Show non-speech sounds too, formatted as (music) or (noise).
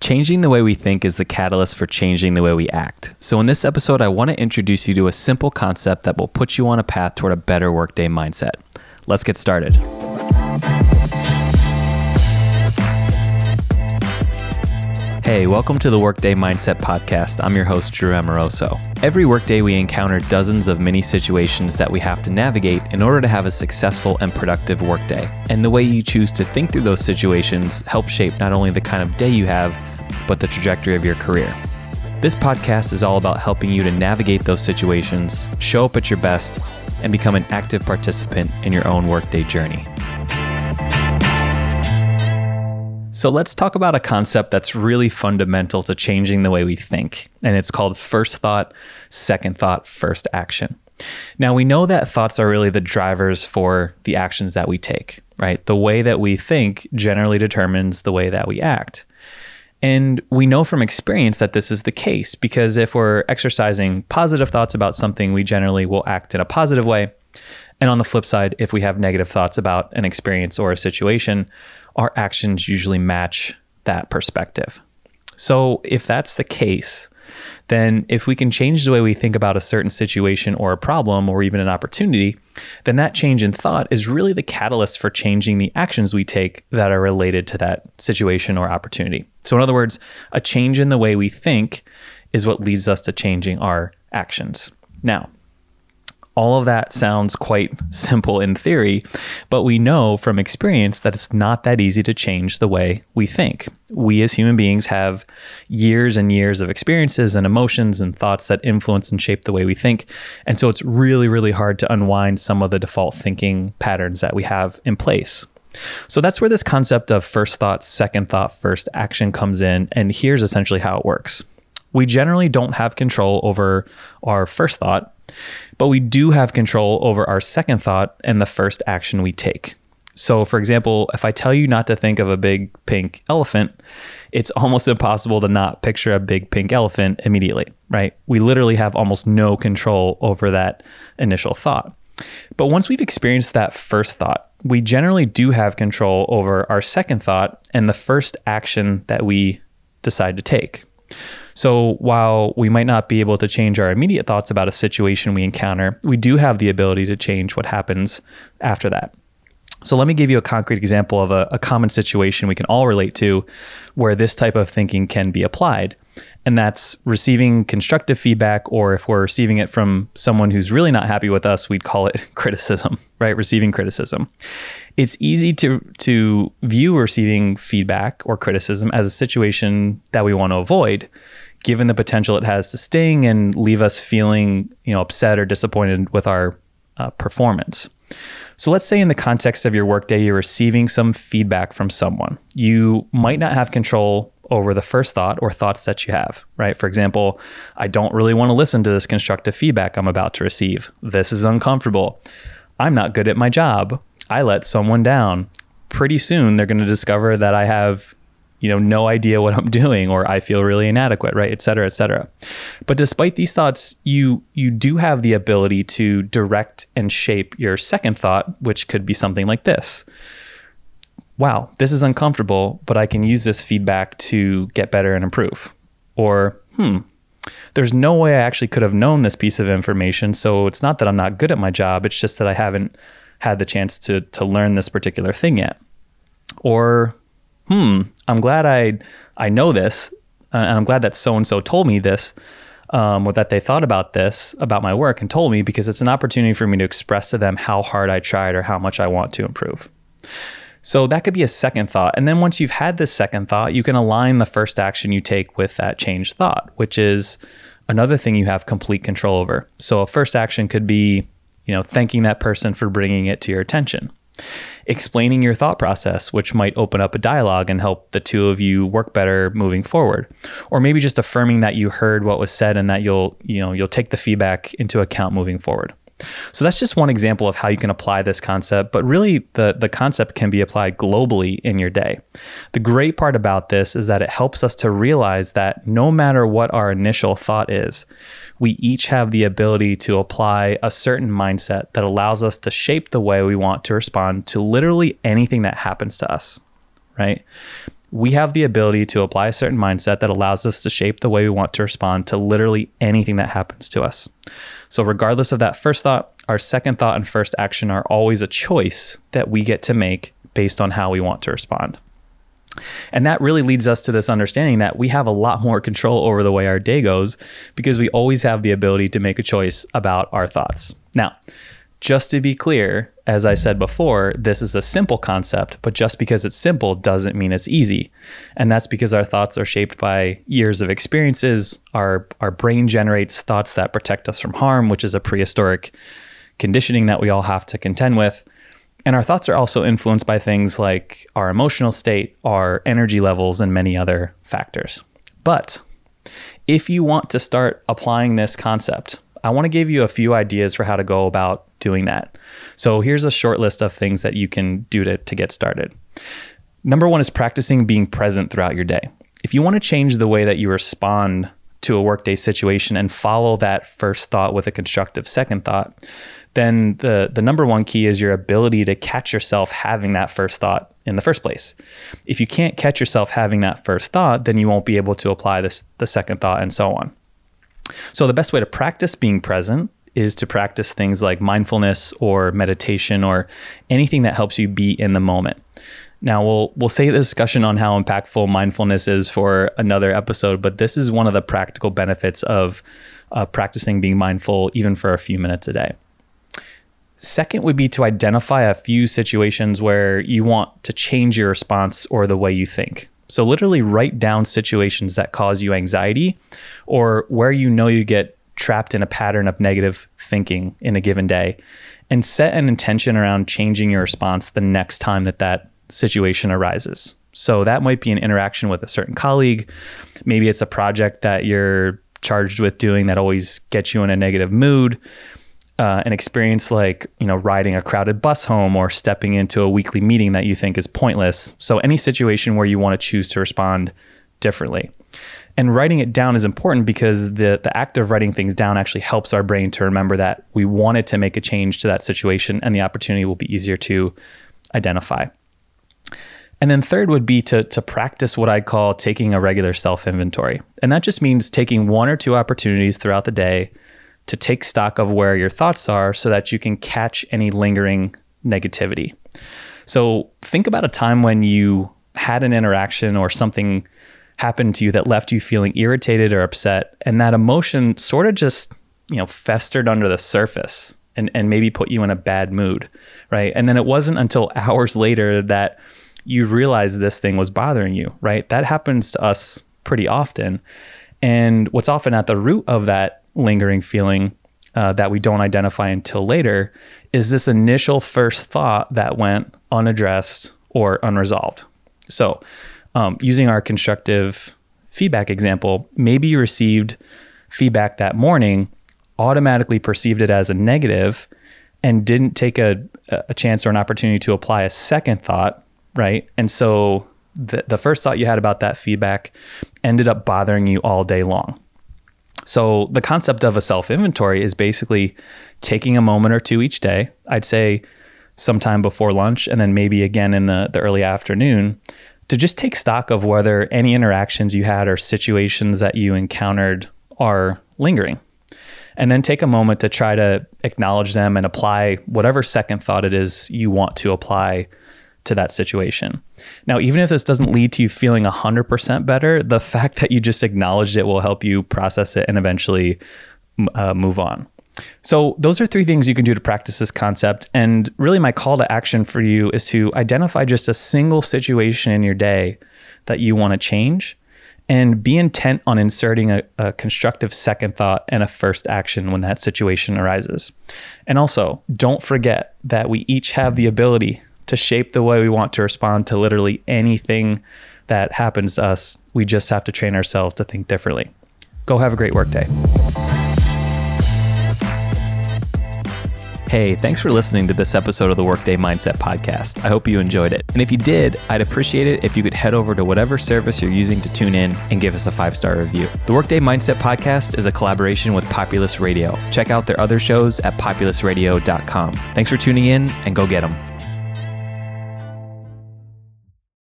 Changing the way we think is the catalyst for changing the way we act. So, in this episode, I want to introduce you to a simple concept that will put you on a path toward a better workday mindset. Let's get started. Hey, welcome to the Workday Mindset Podcast. I'm your host, Drew Amoroso. Every workday, we encounter dozens of mini situations that we have to navigate in order to have a successful and productive workday. And the way you choose to think through those situations helps shape not only the kind of day you have, but the trajectory of your career. This podcast is all about helping you to navigate those situations, show up at your best, and become an active participant in your own workday journey. So let's talk about a concept that's really fundamental to changing the way we think, and it's called first thought, second thought, first action. Now, we know that thoughts are really the drivers for the actions that we take, right? The way that we think generally determines the way that we act. And we know from experience that this is the case because if we're exercising positive thoughts about something, we generally will act in a positive way. And on the flip side, if we have negative thoughts about an experience or a situation, our actions usually match that perspective. So if that's the case, then if we can change the way we think about a certain situation or a problem or even an opportunity, then that change in thought is really the catalyst for changing the actions we take that are related to that situation or opportunity. So, in other words, a change in the way we think is what leads us to changing our actions. Now, all of that sounds quite simple in theory, but we know from experience that it's not that easy to change the way we think. We as human beings have years and years of experiences and emotions and thoughts that influence and shape the way we think. And so it's really, really hard to unwind some of the default thinking patterns that we have in place. So that's where this concept of first thought, second thought, first action comes in. And here's essentially how it works. We generally don't have control over our first thought but we do have control over our second thought and the first action we take. So, for example, if I tell you not to think of a big pink elephant, it's (laughs) almost impossible to not picture a big pink elephant immediately, right? We literally have almost no control over that initial thought. But once we've experienced that first thought, we generally do have control over our second thought and the first action that we decide to take. So while we might not be able to change our immediate thoughts about a situation we encounter, we do have the ability to change what happens after that. So let me give you a concrete example of a, a, common situation we can all relate to where this type of thinking can be applied. And that's receiving constructive feedback, or if we're receiving it from someone who's really not happy with us, we'd call it (laughs) criticism, right? Receiving criticism. It's easy to to view receiving feedback or criticism as a situation that we want to avoid given the potential it has to sting and leave us feeling, you know, upset or disappointed with our uh, performance. So let's say in the context of your workday, you're receiving some feedback from someone. You might not have control over the first thought or thoughts that you have, right? For example, I don't really want to listen to this constructive feedback I'm about to receive. This is uncomfortable. I'm not good at my job. I let someone down. Pretty soon, they're going to discover that I have you know no idea what i'm (laughs) doing or i feel really inadequate right et cetera et cetera. But despite these thoughts you you do have the ability to direct and shape your second thought which could be something like this. Wow this is uncomfortable but i can use this feedback to get better and improve. Or hmm there's no way i actually could have known this piece of information so it's not that i'm not good at my job it's just that i haven't had the chance to to learn this particular thing yet or hmm, I'm glad I I know this, and I'm glad that so and so told me this, um, or that they thought about this about my work and told me because it's an opportunity for me to express to them how hard I tried or how much I want to improve. So that could be a second thought. And then once you've had this second thought, you can align the first action you take with that changed thought, which is another thing you have complete control over. So a first action could be, you know, thanking that person for bringing it to your attention explaining your thought process, which might open up a dialogue and help the two of you work better moving forward. Or maybe just affirming that you heard what was said and that you'll, you know, you'll take the feedback into account moving forward. So that's just one example of how you can apply this concept, but really the, the concept can be applied globally in your day. The great part about this is that it helps us to realize that no matter what our initial thought is, we each have the ability to apply a certain mindset that allows us to shape the way we want to respond to literally anything that happens to us, right? We have the ability to apply a certain mindset that allows us to shape the way we want to respond to literally anything that happens to us. So, regardless of that first thought, our second thought and first action are always a choice that we get to make based on how we want to respond. And that really leads us to this understanding that we have a lot more control over the way our day goes because we always have the ability to make a choice about our thoughts. Now, just to be clear, as I said before, this is a simple concept, but just because it's simple doesn't mean it's easy. And that's because our thoughts are shaped by years of experiences. Our, our brain generates thoughts that protect us from harm, which is a prehistoric conditioning that we all have to contend with. And our thoughts are also influenced by things like our emotional state, our energy levels, and many other factors. But if you want to start applying this concept, I want to give you a few ideas for how to go about doing that. So here's a short list of things that you can do to, to get started. Number one is practicing being present throughout your day. If you want to change the way that you respond to a workday situation and follow that first thought with a constructive second thought, then the the number one key is your ability to catch yourself having that first thought in the first place. If you can't catch yourself having that first thought, then you won't be able to apply this the second thought and so on. So the best way to practice being present is to practice things like mindfulness or meditation or anything that helps you be in the moment. Now we'll we'll save the discussion on how impactful mindfulness is for another episode, but this is one of the practical benefits of uh, practicing being mindful even for a few minutes a day. Second would be to identify a few situations where you want to change your response or the way you think. So literally write down situations that cause you anxiety or where you know you get trapped in a pattern of negative thinking in a given day and set an intention around changing your response the next time that that situation arises. So that might be an interaction with a certain colleague. Maybe it's a project that you're charged with doing that always gets you in a negative mood. Uh, an experience like you know riding a crowded bus home or stepping into a weekly meeting that you think is pointless. So any situation where you want to choose to respond differently. And writing it down is important because the the act of writing things down actually helps our brain to remember that we wanted to make a change to that situation and the opportunity will be easier to identify. And then third would be to to practice what I call taking a regular self-inventory. And that just means taking one or two opportunities throughout the day to take stock of where your thoughts are so that you can catch any lingering negativity. So think about a time when you had an interaction or something happened to you that left you feeling irritated or upset and that emotion sort of just you know festered under the surface and, and maybe put you in a bad mood right? And then it wasn't until (laughs) hours later that you realized this thing was bothering you right? That happens to us pretty often. And what's often at the root of that lingering feeling uh, that we don't identify until later is this initial first thought that went unaddressed or unresolved. So um, using our constructive feedback example, maybe you received feedback that morning, automatically perceived it as a negative, and didn't take a, a chance or an opportunity to apply a second thought, right? And so the, the first thought you had about that feedback ended up bothering you all day long. So the concept of a self inventory is basically taking a moment or two each day. I'd say sometime before lunch and then maybe again in the, the early afternoon to just take stock of whether any interactions you had or situations that you encountered are lingering. And then take a moment to try to acknowledge them and apply whatever second thought it is you want to apply to that situation. Now, even if this doesn't lead to you feeling 100% better, the (laughs) fact that you just acknowledged it will help you process it and eventually uh, move on. So, those are three things you can do to practice this concept. And really, my call to action for you is to identify just a single situation in your day that you want to change and be intent on inserting a, a, constructive second thought and a first action when that situation arises. And also, don't forget that we each have the ability to shape the way we want to respond to literally anything that happens to us. We just have to train ourselves to think differently. Go have a great workday. Hey, thanks for listening to this episode of the Workday Mindset Podcast. I hope you enjoyed it. And if you did, I'd appreciate it if you could head over to whatever service you're using to tune in and give us a five star review. The Workday Mindset Podcast is a collaboration with Populous Radio. Check out their other shows at populousradio.com. Thanks for tuning in and go get them.